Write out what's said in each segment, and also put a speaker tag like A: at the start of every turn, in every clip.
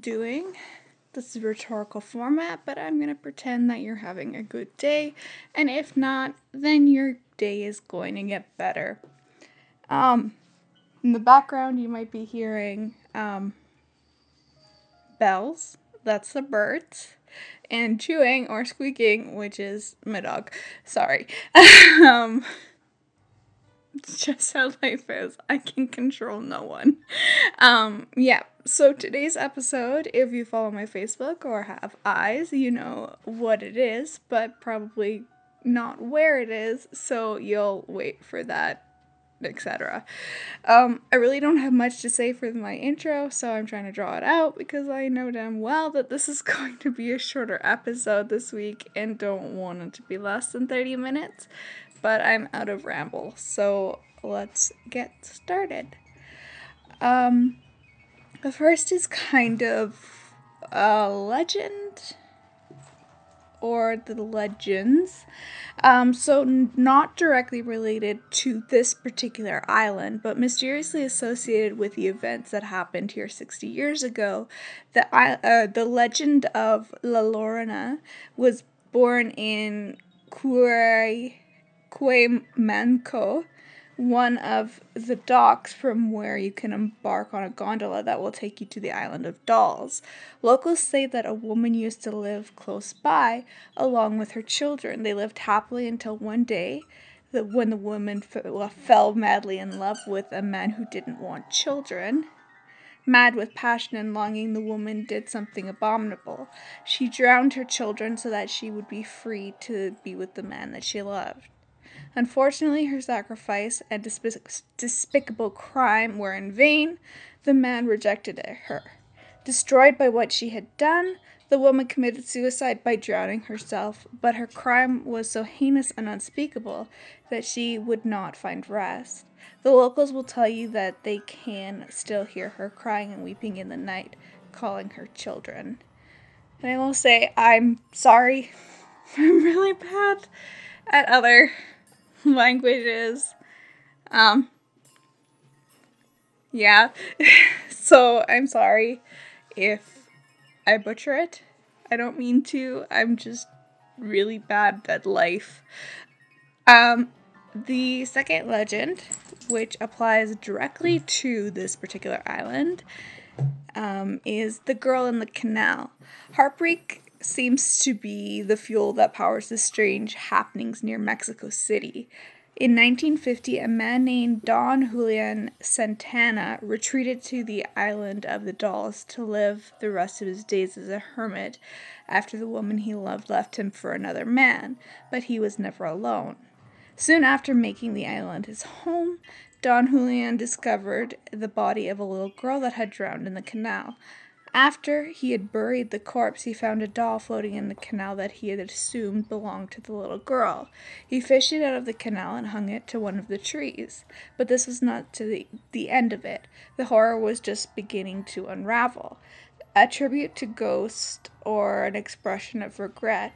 A: doing? This is rhetorical format, but I'm going to pretend that you're having a good day. And if not, then your day is going to get better. Um, in the background, you might be hearing um, bells. That's the birds. And chewing or squeaking, which is my dog. Sorry. um, it's just how life is. I can control no one. Um, yeah, so today's episode, if you follow my Facebook or have eyes, you know what it is, but probably not where it is, so you'll wait for that, etc. Um, I really don't have much to say for my intro, so I'm trying to draw it out because I know damn well that this is going to be a shorter episode this week and don't want it to be less than 30 minutes but I'm out of ramble. So let's get started. Um, the first is kind of a legend or the legends. Um, so, not directly related to this particular island, but mysteriously associated with the events that happened here 60 years ago. The, uh, the legend of La Llorona was born in Cuemanco, one of the docks from where you can embark on a gondola that will take you to the island of Dolls. Locals say that a woman used to live close by along with her children. They lived happily until one day that when the woman f- fell madly in love with a man who didn't want children. Mad with passion and longing, the woman did something abominable. She drowned her children so that she would be free to be with the man that she loved. Unfortunately, her sacrifice and despic- despicable crime were in vain. The man rejected her. Destroyed by what she had done, the woman committed suicide by drowning herself, but her crime was so heinous and unspeakable that she would not find rest. The locals will tell you that they can still hear her crying and weeping in the night, calling her children. And I will say, I'm sorry. I'm really bad at other languages. Um, yeah. so I'm sorry if I butcher it. I don't mean to. I'm just really bad at life. Um, the second legend, which applies directly to this particular island, um, is the girl in the canal. Heartbreak seems to be the fuel that powers the strange happenings near Mexico City. In 1950, a man named Don Julian Santana retreated to the island of the Dolls to live the rest of his days as a hermit after the woman he loved left him for another man, but he was never alone. Soon after making the island his home, Don Julian discovered the body of a little girl that had drowned in the canal. After he had buried the corpse, he found a doll floating in the canal that he had assumed belonged to the little girl. He fished it out of the canal and hung it to one of the trees. But this was not to the, the end of it. The horror was just beginning to unravel. A tribute to Ghost or an expression of regret,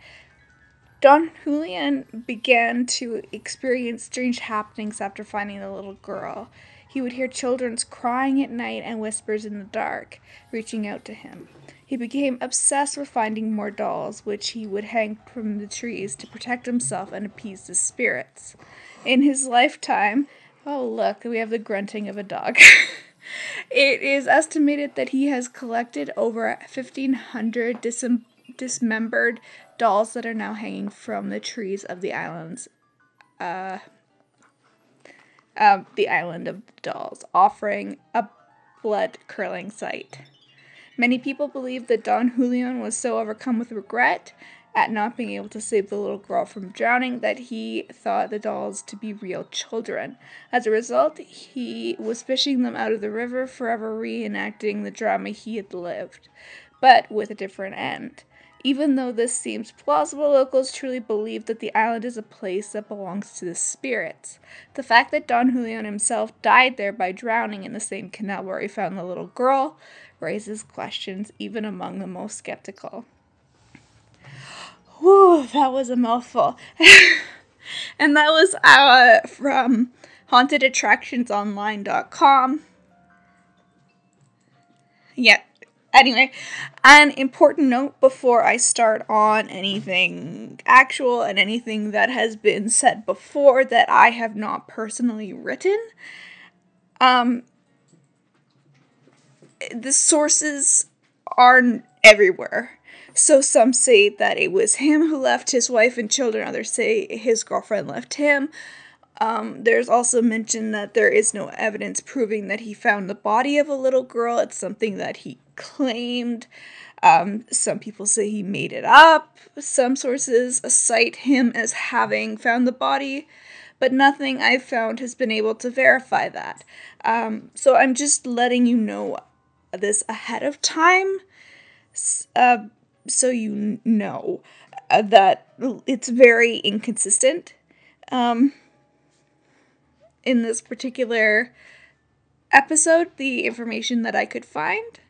A: Don Julian began to experience strange happenings after finding the little girl. He would hear children's crying at night and whispers in the dark, reaching out to him. He became obsessed with finding more dolls, which he would hang from the trees to protect himself and appease the spirits. In his lifetime, oh look, we have the grunting of a dog. it is estimated that he has collected over 1,500 disem- dismembered dolls that are now hanging from the trees of the islands. Uh, um, the island of dolls, offering a blood curdling sight. Many people believe that Don Julian was so overcome with regret at not being able to save the little girl from drowning that he thought the dolls to be real children. As a result, he was fishing them out of the river, forever reenacting the drama he had lived, but with a different end. Even though this seems plausible, locals truly believe that the island is a place that belongs to the spirits. The fact that Don Julian himself died there by drowning in the same canal where he found the little girl raises questions even among the most skeptical. Whew, that was a mouthful. and that was uh, from hauntedattractionsonline.com. Yep. Anyway, an important note before I start on anything actual and anything that has been said before that I have not personally written. Um, the sources are everywhere. So some say that it was him who left his wife and children, others say his girlfriend left him. Um, there's also mention that there is no evidence proving that he found the body of a little girl. It's something that he claimed. Um, some people say he made it up. Some sources cite him as having found the body, but nothing I've found has been able to verify that. Um, so I'm just letting you know this ahead of time uh, so you know uh, that it's very inconsistent. Um, in this particular episode, the information that I could find.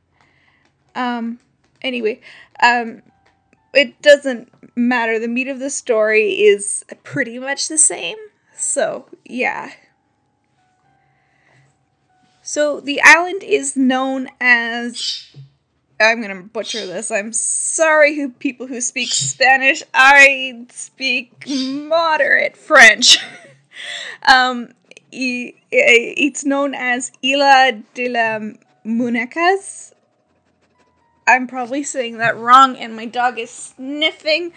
A: Um, anyway, um, it doesn't matter. The meat of the story is pretty much the same. So, yeah. So, the island is known as. I'm gonna butcher this. I'm sorry, who people who speak Spanish. I speak moderate French. um, it's known as Isla de la Muñecas. I'm probably saying that wrong, and my dog is sniffing.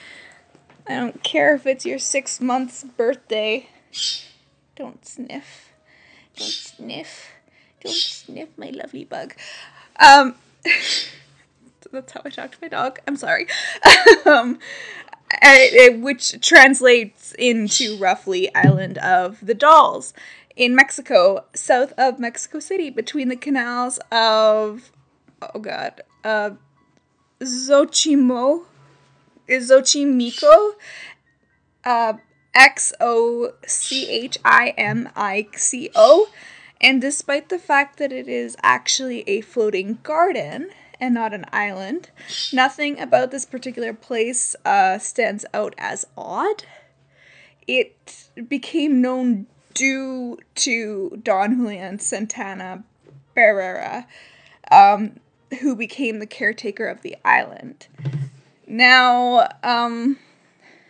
A: I don't care if it's your six months birthday. Don't sniff. Don't sniff. Don't sniff, my lovely bug. Um, that's how I talk to my dog. I'm sorry. um, which translates into roughly Island of the Dolls in Mexico, south of Mexico City, between the canals of oh god, uh, Xochimo, is Xochimilco, uh, X O C H I M I C O, and despite the fact that it is actually a floating garden and not an island, nothing about this particular place uh, stands out as odd. It became known due to Don Julian Santana Barrera, um, who became the caretaker of the island. Now, um,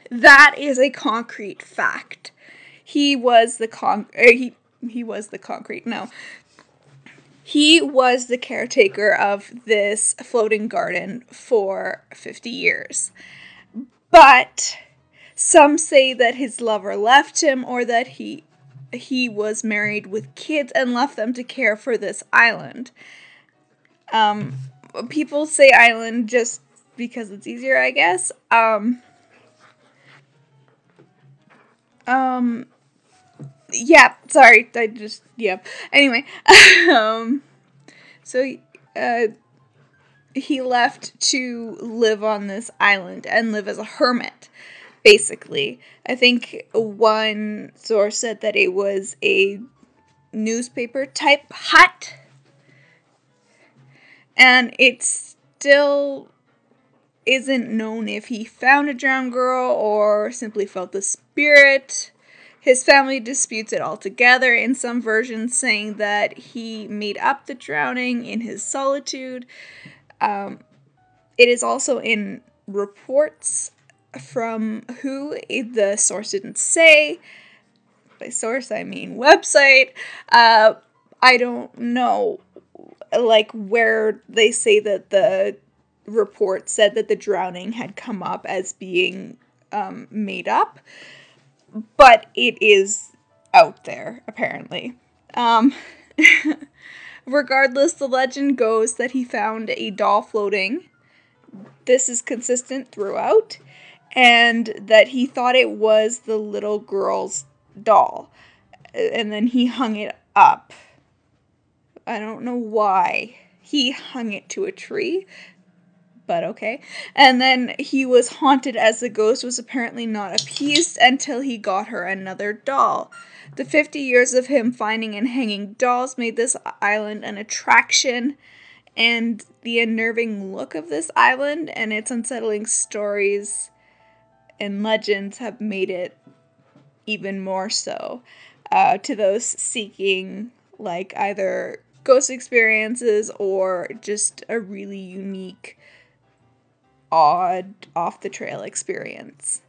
A: that is a concrete fact. He was the con uh, he he was the concrete. No. He was the caretaker of this floating garden for 50 years. But some say that his lover left him or that he he was married with kids and left them to care for this island. Um, people say island just because it's easier, I guess. Um, um, yeah, sorry, I just, yeah. Anyway, um, so, uh, he left to live on this island and live as a hermit basically. I think one source said that it was a newspaper type hut. And it still isn't known if he found a drowned girl or simply felt the spirit. His family disputes it altogether, in some versions saying that he made up the drowning in his solitude. Um, it is also in reports from who the source didn't say. By source, I mean website. Uh, I don't know, like, where they say that the report said that the drowning had come up as being um, made up, but it is out there, apparently. Um, regardless, the legend goes that he found a doll floating. This is consistent throughout and that he thought it was the little girl's doll. And then he hung it up. I don't know why. He hung it to a tree, but okay. And then he was haunted as the ghost was apparently not appeased until he got her another doll. The 50 years of him finding and hanging dolls made this island an attraction, and the unnerving look of this island and its unsettling stories and legends have made it even more so uh, to those seeking like either ghost experiences or just a really unique, odd, off the trail experience.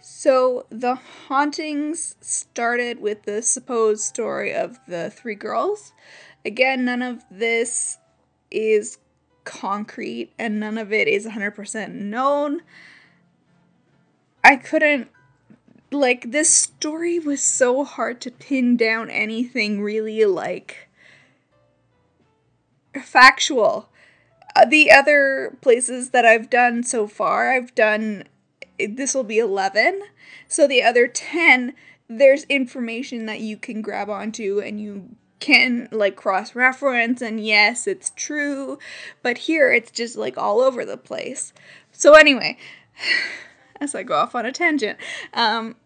A: So the hauntings started with the supposed story of the three girls. Again, none of this is concrete and none of it is 100% known. I couldn't like this story was so hard to pin down anything really like factual. Uh, the other places that I've done so far, I've done this will be 11. So the other 10 there's information that you can grab onto and you can like cross reference and yes, it's true, but here it's just like all over the place. So anyway, as I go off on a tangent, um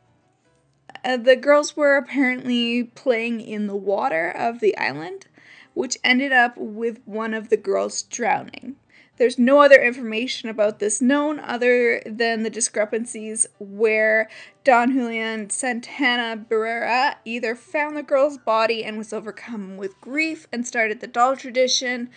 A: uh, the girls were apparently playing in the water of the island, which ended up with one of the girls drowning. There's no other information about this known other than the discrepancies where Don Julian Santana Barrera either found the girl's body and was overcome with grief and started the doll tradition,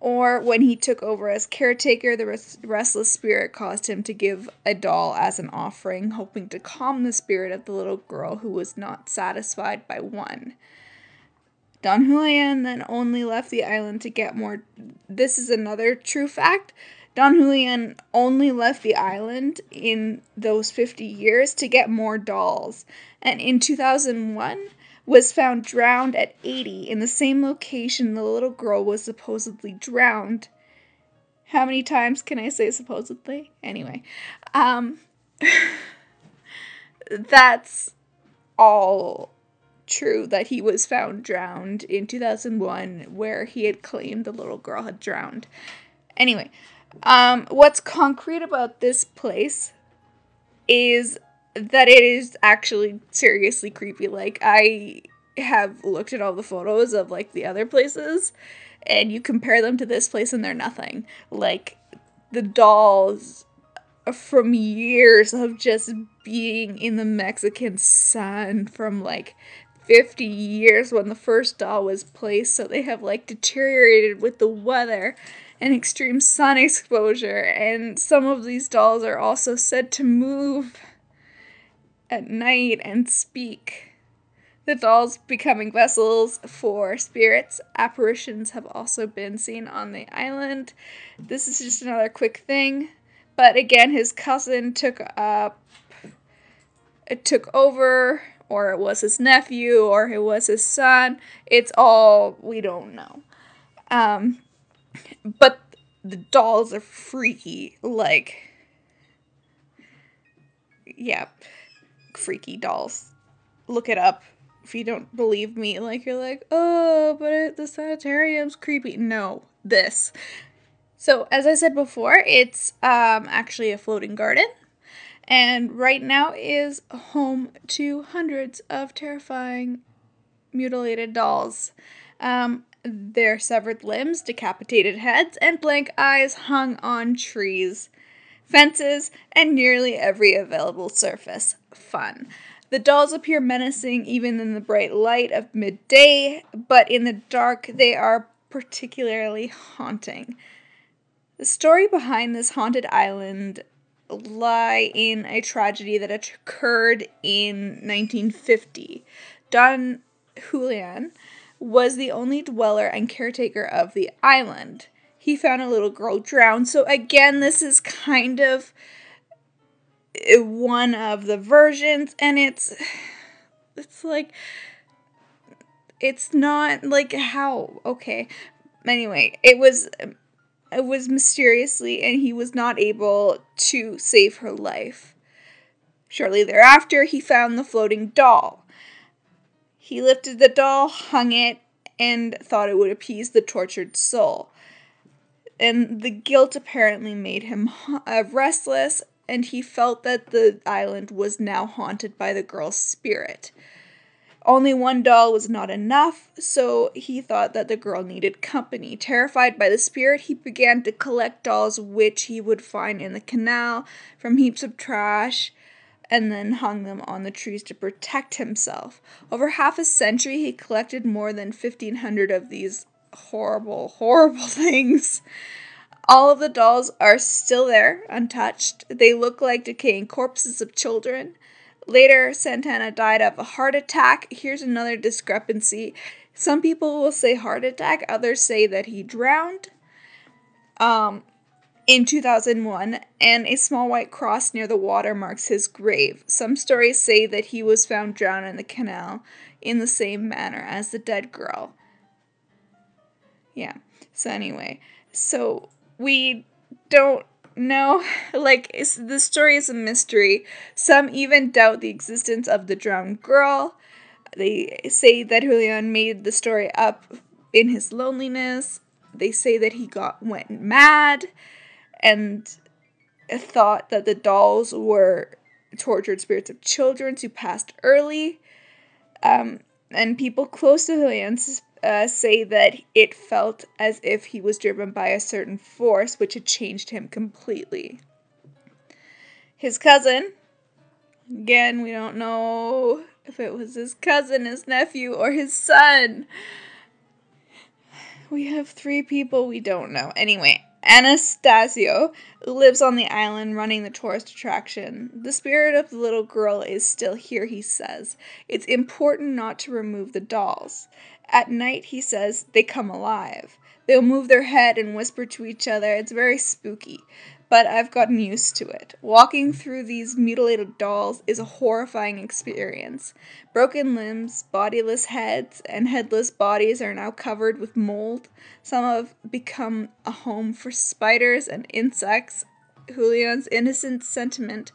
A: or when he took over as caretaker, the restless spirit caused him to give a doll as an offering, hoping to calm the spirit of the little girl who was not satisfied by one. Don Julian then only left the island to get more. This is another true fact. Don Julian only left the island in those 50 years to get more dolls. And in 2001, was found drowned at 80 in the same location the little girl was supposedly drowned. How many times can I say supposedly? Anyway, um, that's all true that he was found drowned in 2001 where he had claimed the little girl had drowned. Anyway, um, what's concrete about this place is that it is actually seriously creepy. Like I have looked at all the photos of like the other places and you compare them to this place and they're nothing. Like the dolls from years of just being in the Mexican sun from like 50 years when the first doll was placed, so they have like deteriorated with the weather and extreme sun exposure. And some of these dolls are also said to move at night and speak. The dolls becoming vessels for spirits. Apparitions have also been seen on the island. This is just another quick thing. But again, his cousin took up it took over or it was his nephew or it was his son. It's all we don't know. Um but the dolls are freaky like yeah freaky dolls. Look it up if you don't believe me. Like, you're like, oh, but it, the sanitarium's creepy. No, this. So, as I said before, it's um, actually a floating garden. And right now is home to hundreds of terrifying mutilated dolls. Um, their severed limbs, decapitated heads, and blank eyes hung on trees fences, and nearly every available surface. Fun. The dolls appear menacing even in the bright light of midday, but in the dark they are particularly haunting. The story behind this haunted island lie in a tragedy that occurred in 1950. Don Julian was the only dweller and caretaker of the island he found a little girl drowned. So again, this is kind of one of the versions and it's it's like it's not like how okay. Anyway it was it was mysteriously and he was not able to save her life. Shortly thereafter he found the floating doll. He lifted the doll hung it and thought it would appease the tortured soul and the guilt apparently made him uh, restless, and he felt that the island was now haunted by the girl's spirit. Only one doll was not enough, so he thought that the girl needed company. Terrified by the spirit, he began to collect dolls which he would find in the canal from heaps of trash and then hung them on the trees to protect himself. Over half a century, he collected more than 1,500 of these horrible, horrible things. All of the dolls are still there, untouched. They look like decaying corpses of children. Later, Santana died of a heart attack. Here's another discrepancy. Some people will say heart attack, others say that he drowned. Um, in 2001, and a small white cross near the water marks his grave. Some stories say that he was found drowned in the canal in the same manner as the dead girl. Yeah. So anyway, so we don't know. Like the story is a mystery. Some even doubt the existence of the drowned girl. They say that Julian made the story up in his loneliness. They say that he got went mad and thought that the dolls were tortured spirits of children who passed early. Um, and people close to Julian uh, say that it felt as if he was driven by a certain force which had changed him completely. His cousin, again, we don't know if it was his cousin, his nephew, or his son. We have three people we don't know. Anyway, Anastasio, lives on the island running the tourist attraction. The spirit of the little girl is still here, he says. It's important not to remove the dolls. At night, he says, they come alive. They'll move their head and whisper to each other. It's very spooky but I've gotten used to it. Walking through these mutilated dolls is a horrifying experience. Broken limbs, bodiless heads, and headless bodies are now covered with mold. Some have become a home for spiders and insects. Julian's innocent sentiment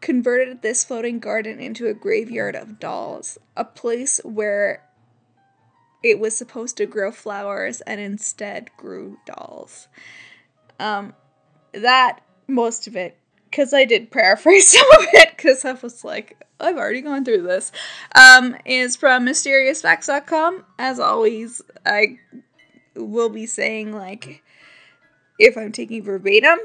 A: converted this floating garden into a graveyard of dolls, a place where it was supposed to grow flowers and instead grew dolls. Um, that most of it because I did paraphrase some of it because I was like, I've already gone through this. Um, is from mysteriousfacts.com. As always, I will be saying like if I'm taking verbatim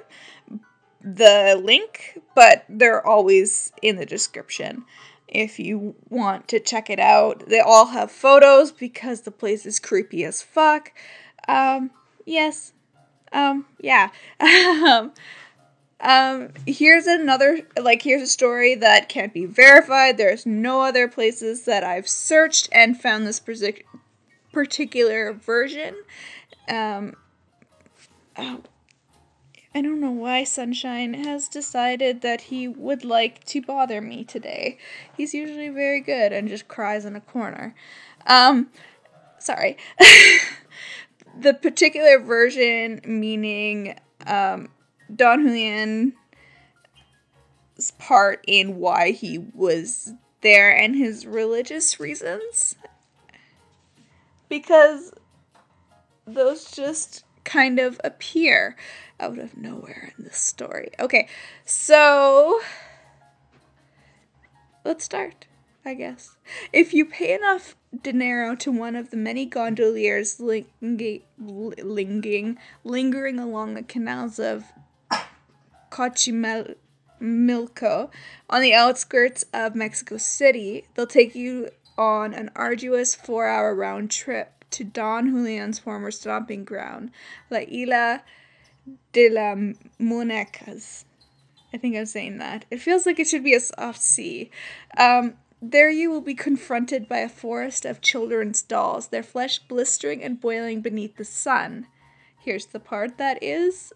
A: the link, but they're always in the description if you want to check it out. They all have photos because the place is creepy as fuck. Um, yes, um, yeah. um, um, here's another, like, here's a story that can't be verified. There's no other places that I've searched and found this particular version. Um, oh, I don't know why Sunshine has decided that he would like to bother me today. He's usually very good and just cries in a corner. Um, sorry. the particular version meaning um, Don Julian's part in why he was there and his religious reasons. Because those just kind of appear out of nowhere in this story. Okay, so let's start. I guess. If you pay enough dinero to one of the many gondoliers lingi- linging, lingering along the canals of Xochimilco on the outskirts of Mexico City, they'll take you on an arduous four hour round trip to Don Julian's former stomping ground, La Isla de la Muñecas. I think I'm saying that. It feels like it should be a soft C. Um, there you will be confronted by a forest of children's dolls, their flesh blistering and boiling beneath the sun. Here's the part that is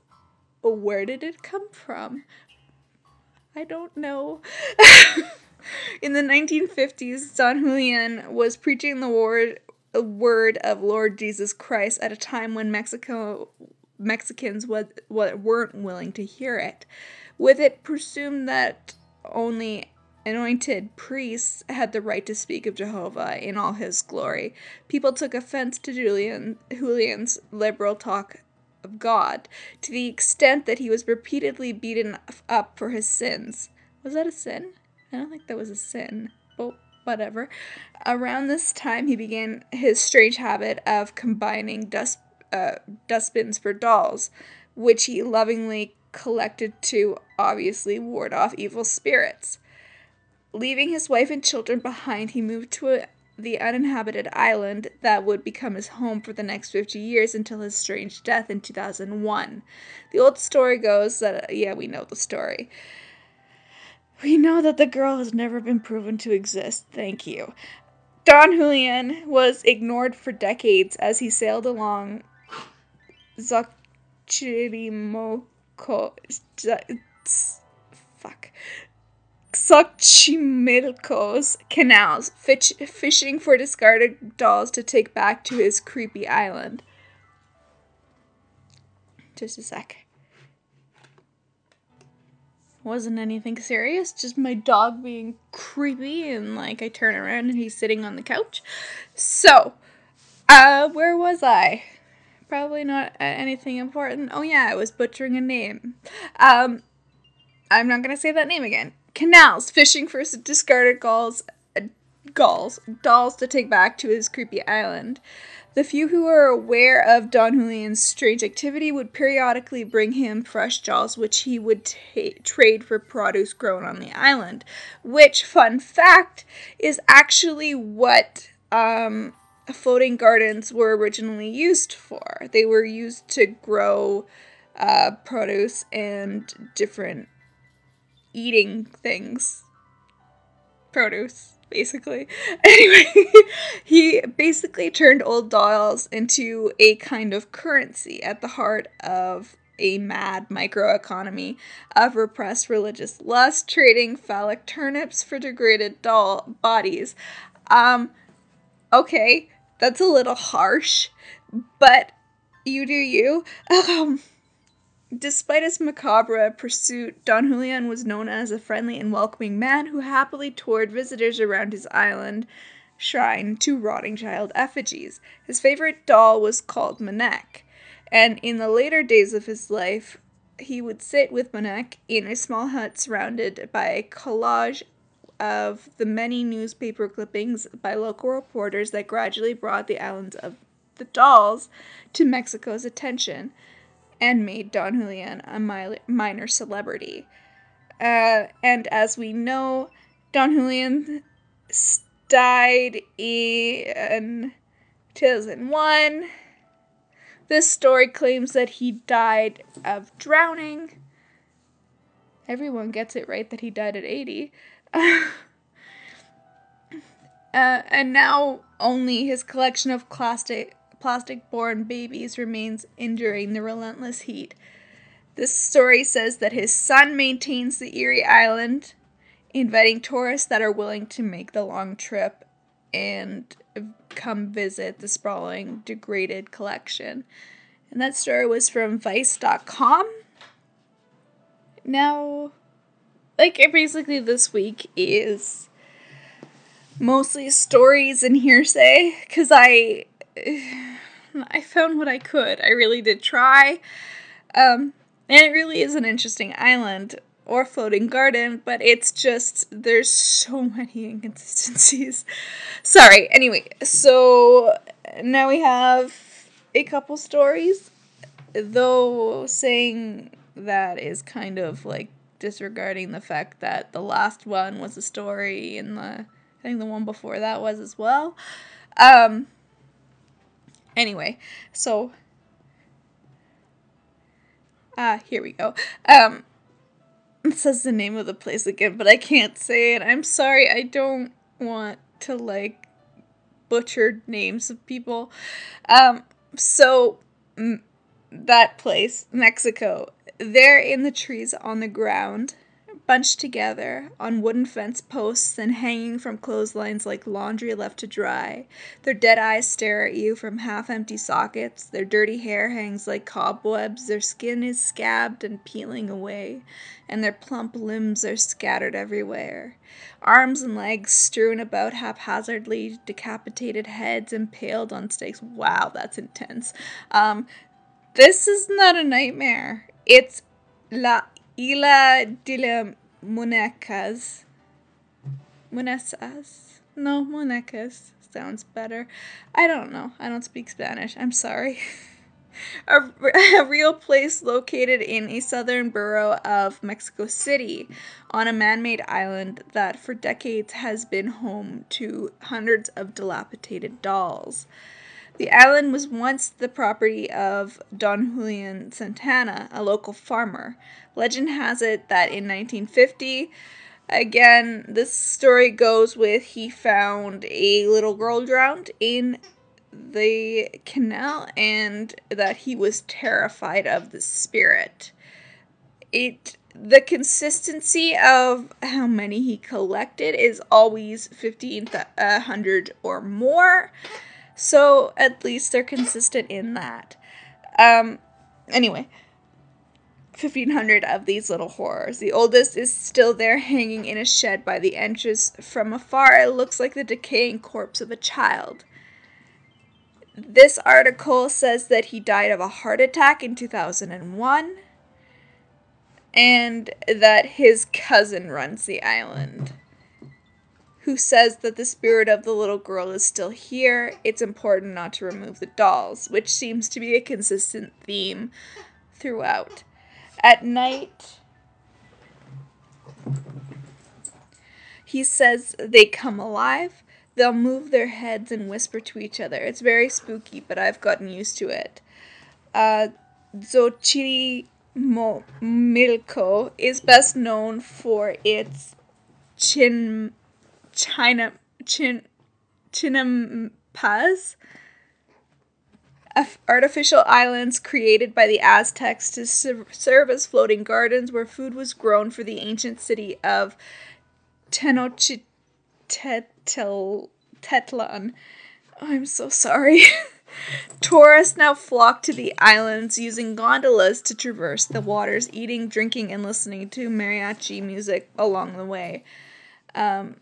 A: where did it come from? I don't know. In the 1950s, Don Julian was preaching the word, word of Lord Jesus Christ at a time when Mexico Mexicans was, weren't willing to hear it. With it presumed that only anointed priests had the right to speak of Jehovah in all his glory. People took offense to Julian Julian's liberal talk of God to the extent that he was repeatedly beaten up for his sins. Was that a sin? I don't think that was a sin. But whatever. Around this time, he began his strange habit of combining dust uh, dustbins for dolls, which he lovingly collected to obviously ward off evil spirits. Leaving his wife and children behind, he moved to a, the uninhabited island that would become his home for the next 50 years until his strange death in 2001. The old story goes that, uh, yeah, we know the story. We know that the girl has never been proven to exist. Thank you. Don Julian was ignored for decades as he sailed along Xochimilco. Fuck. Xochimilco's canals, fish, fishing for discarded dolls to take back to his creepy island. Just a sec. Wasn't anything serious, just my dog being creepy, and like I turn around and he's sitting on the couch. So, uh, where was I? Probably not anything important. Oh, yeah, I was butchering a name. Um, I'm not gonna say that name again canals, fishing for discarded gulls, uh, gulls, dolls to take back to his creepy island. The few who were aware of Don Julian's strange activity would periodically bring him fresh dolls, which he would trade for produce grown on the island. Which, fun fact, is actually what um, floating gardens were originally used for. They were used to grow uh, produce and different eating things. Produce, basically. Anyway, he basically turned old dolls into a kind of currency at the heart of a mad microeconomy of repressed religious lust, trading phallic turnips for degraded doll bodies. Um, okay, that's a little harsh, but you do you. Um, Despite his macabre pursuit, Don Julian was known as a friendly and welcoming man who happily toured visitors around his island shrine to rotting child effigies. His favorite doll was called Monek, and in the later days of his life, he would sit with Monek in a small hut surrounded by a collage of the many newspaper clippings by local reporters that gradually brought the islands of the dolls to Mexico's attention and made Don Julian a minor celebrity. Uh, and as we know, Don Julian died in 2001. This story claims that he died of drowning. Everyone gets it right that he died at 80. uh, and now only his collection of plastic plastic born babies remains enduring the relentless heat. This story says that his son maintains the eerie Island, inviting tourists that are willing to make the long trip and come visit the sprawling, degraded collection. And that story was from Vice.com. Now, like, basically, this week is mostly stories and hearsay because I I found what I could. I really did try. Um, and it really is an interesting island or floating garden, but it's just there's so many inconsistencies. Sorry. Anyway, so now we have a couple stories, though saying that is kind of like disregarding the fact that the last one was a story and the I think the one before that was as well. Um Anyway, so ah, here we go. Um, it says the name of the place again, but I can't say it. I'm sorry. I don't want to like butcher names of people. Um, so m- that place, Mexico, they're in the trees on the ground bunched together on wooden fence posts and hanging from clotheslines like laundry left to dry. Their dead eyes stare at you from half empty sockets. Their dirty hair hangs like cobwebs. Their skin is scabbed and peeling away, and their plump limbs are scattered everywhere. Arms and legs strewn about haphazardly, decapitated heads impaled on stakes. Wow, that's intense. Um, this is not a nightmare. It's La Isla de la Monecas. Monesas? No, Monecas sounds better. I don't know. I don't speak Spanish. I'm sorry. a, a real place located in a southern borough of Mexico City on a man made island that for decades has been home to hundreds of dilapidated dolls. The island was once the property of Don Julian Santana, a local farmer. Legend has it that in 1950, again, this story goes with he found a little girl drowned in the canal and that he was terrified of the spirit. It the consistency of how many he collected is always 1500 or more. So at least they're consistent in that. Um anyway, 1500 of these little horrors. The oldest is still there hanging in a shed by the entrance. From afar, it looks like the decaying corpse of a child. This article says that he died of a heart attack in 2001 and that his cousin runs the island. Who says that the spirit of the little girl is still here? It's important not to remove the dolls, which seems to be a consistent theme throughout. At night, he says they come alive They'll move their heads and whisper to each other. It's very spooky, but I've gotten used to it. Uh, Xochimilco is best known for its chin, China, chin, chinampas, artificial islands created by the Aztecs to serve as floating gardens where food was grown for the ancient city of Tenochtitlan. Tetlan. I'm so sorry. Tourists now flock to the islands using gondolas to traverse the waters, eating, drinking, and listening to mariachi music along the way. Um,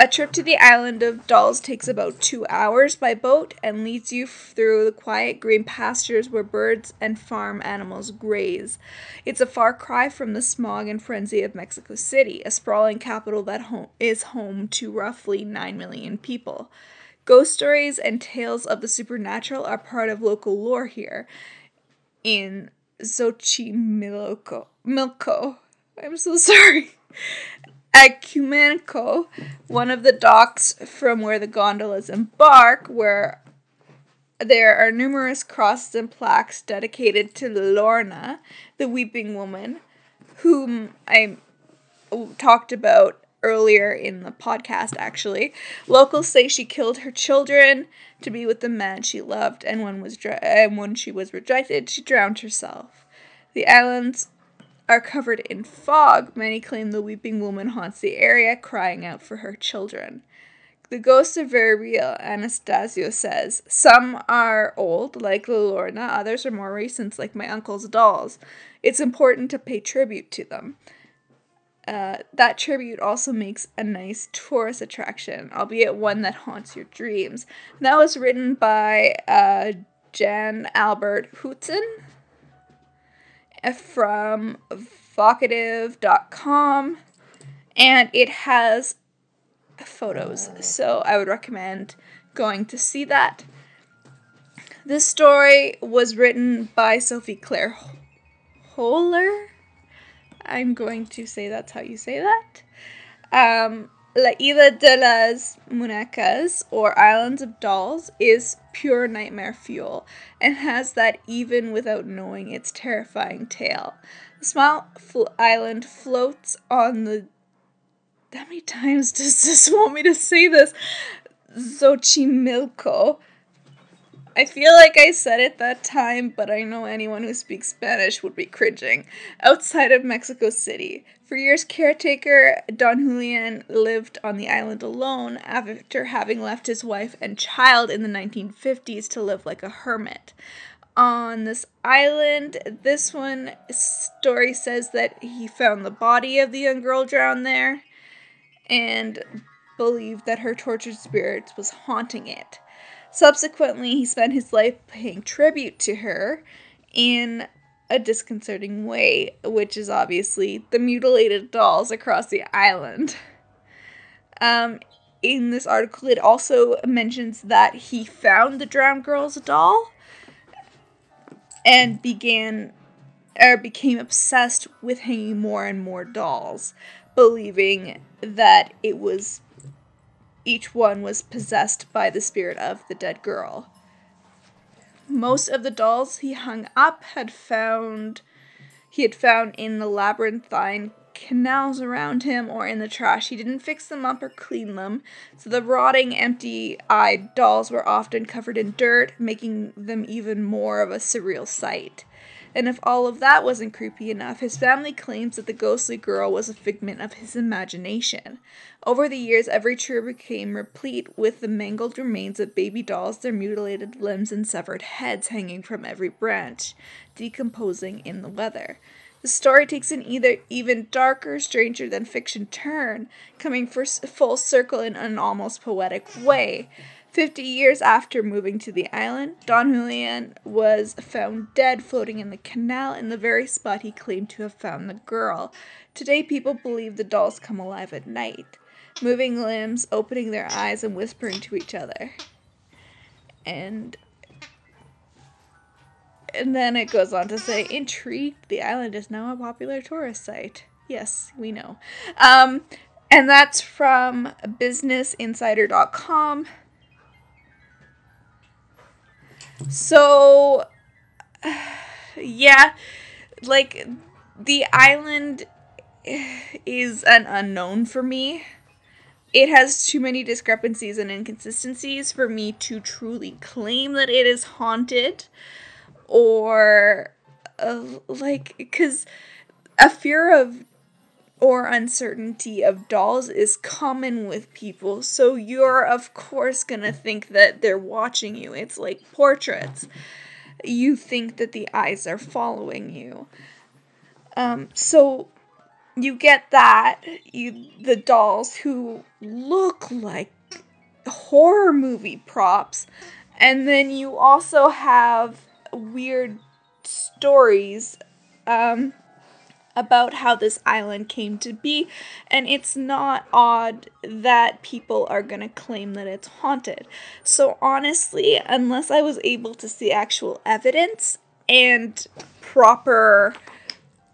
A: a trip to the island of dolls takes about two hours by boat and leads you through the quiet green pastures where birds and farm animals graze. It's a far cry from the smog and frenzy of Mexico City, a sprawling capital that ho- is home to roughly 9 million people. Ghost stories and tales of the supernatural are part of local lore here in Xochimilco. Milko. I'm so sorry. At Cuemanco, one of the docks from where the gondolas embark, where there are numerous crosses and plaques dedicated to Llorona, the weeping woman, whom I talked about earlier in the podcast, actually. Locals say she killed her children to be with the man she loved, and when, was dr- and when she was rejected, she drowned herself. The islands are covered in fog, many claim the weeping woman haunts the area, crying out for her children. The ghosts are very real, Anastasio says. Some are old, like Llorona, others are more recent, like my uncle's dolls. It's important to pay tribute to them. Uh, that tribute also makes a nice tourist attraction, albeit one that haunts your dreams. And that was written by uh, Jan Albert Hootsen from vocativ.com and it has photos. So I would recommend going to see that. This story was written by Sophie Claire Hoeller. I'm going to say that's how you say that. Um, La Isla de las Muñecas, or Islands of Dolls, is pure nightmare fuel and has that even without knowing its terrifying tale. The small fl- island floats on the. How many times does this want me to say this? Xochimilco. I feel like I said it that time, but I know anyone who speaks Spanish would be cringing. Outside of Mexico City, for years, caretaker Don Julian lived on the island alone after having left his wife and child in the 1950s to live like a hermit. On this island, this one story says that he found the body of the young girl drowned there and believed that her tortured spirit was haunting it. Subsequently, he spent his life paying tribute to her in a disconcerting way, which is obviously the mutilated dolls across the island. Um, in this article, it also mentions that he found the drowned girl's doll. and began or became obsessed with hanging more and more dolls, believing that it was each one was possessed by the spirit of the dead girl. Most of the dolls he hung up had found he had found in the labyrinthine canals around him or in the trash. He didn't fix them up or clean them, so the rotting, empty eyed dolls were often covered in dirt, making them even more of a surreal sight. And if all of that wasn't creepy enough, his family claims that the ghostly girl was a figment of his imagination. Over the years, every tree became replete with the mangled remains of baby dolls, their mutilated limbs and severed heads hanging from every branch, decomposing in the weather. The story takes an either even darker, stranger than fiction turn, coming full circle in an almost poetic way. Fifty years after moving to the island, Don Julian was found dead floating in the canal in the very spot he claimed to have found the girl. Today, people believe the dolls come alive at night, moving limbs, opening their eyes, and whispering to each other. And and then it goes on to say, intrigued, the island is now a popular tourist site. Yes, we know. Um, and that's from businessinsider.com. So, yeah, like the island is an unknown for me. It has too many discrepancies and inconsistencies for me to truly claim that it is haunted or uh, like because a fear of or uncertainty of dolls is common with people. So you're, of course, gonna think that they're watching you. It's like portraits. You think that the eyes are following you. Um, so you get that. You the dolls who look like horror movie props. And then you also have weird stories. Um, about how this island came to be, and it's not odd that people are to claim that it's haunted. So, honestly, unless I was able to see actual evidence and proper,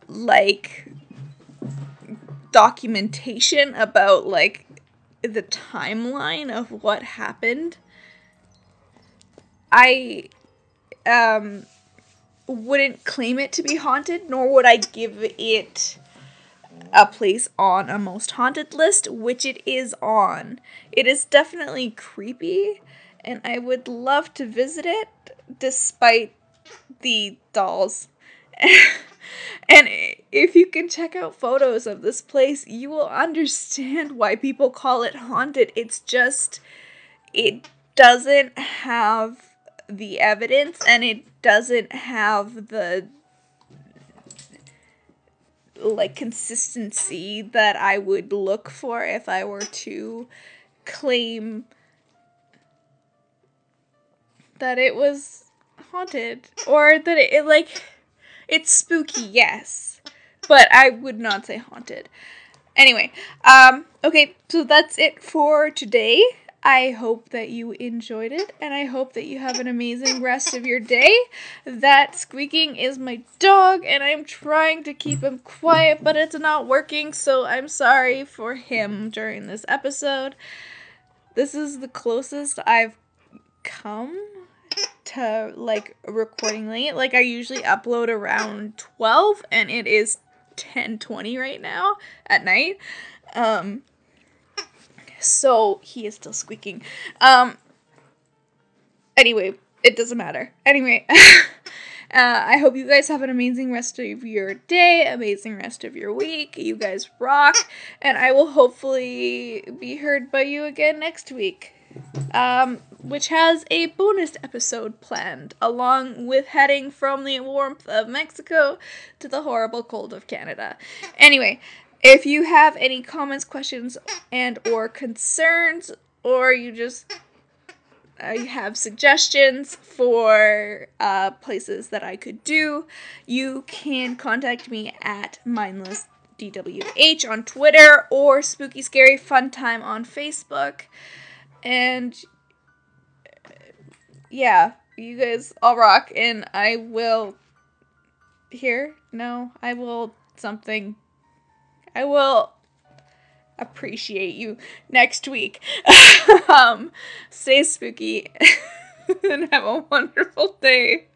A: like, documentation about, like, the timeline of what happened, I um wouldn't claim it to be haunted, nor would I give it a place on a most haunted list, which it is on. It is definitely creepy, and I would love to visit it despite the dolls. and if you can check out photos of this place, you will understand why people call it haunted. It's just, it doesn't have the evidence and it doesn't have the like consistency that I would look for if I were to claim that it was haunted or that it, it like it's spooky, yes, but I would not say haunted. Anyway, um okay, so that's it for today. I hope that you enjoyed it and I hope that you have an amazing rest of your day. That squeaking is my dog and I'm trying to keep him quiet, but it's not working, so I'm sorry for him during this episode. This is the closest I've come to like recording late. Like I usually upload around 12 and it is 10:20 right now at night. Um so he is still squeaking. Um. Anyway, it doesn't matter. Anyway, uh, I hope you guys have an amazing rest of your day, amazing rest of your week. You guys rock, and I will hopefully be heard by you again next week. Um, which has a bonus episode planned, along with heading from the warmth of Mexico to the horrible cold of Canada. Anyway, if you have any comments, questions, and or concerns, or you just uh, have suggestions for uh, places that I could do, you can contact me at mindless DWH on Twitter or Spooky Scary Fun Time on Facebook. And yeah, You guys all rock, and I will. Here? No, I will something. I will appreciate you next week. um, stay spooky and have a wonderful day.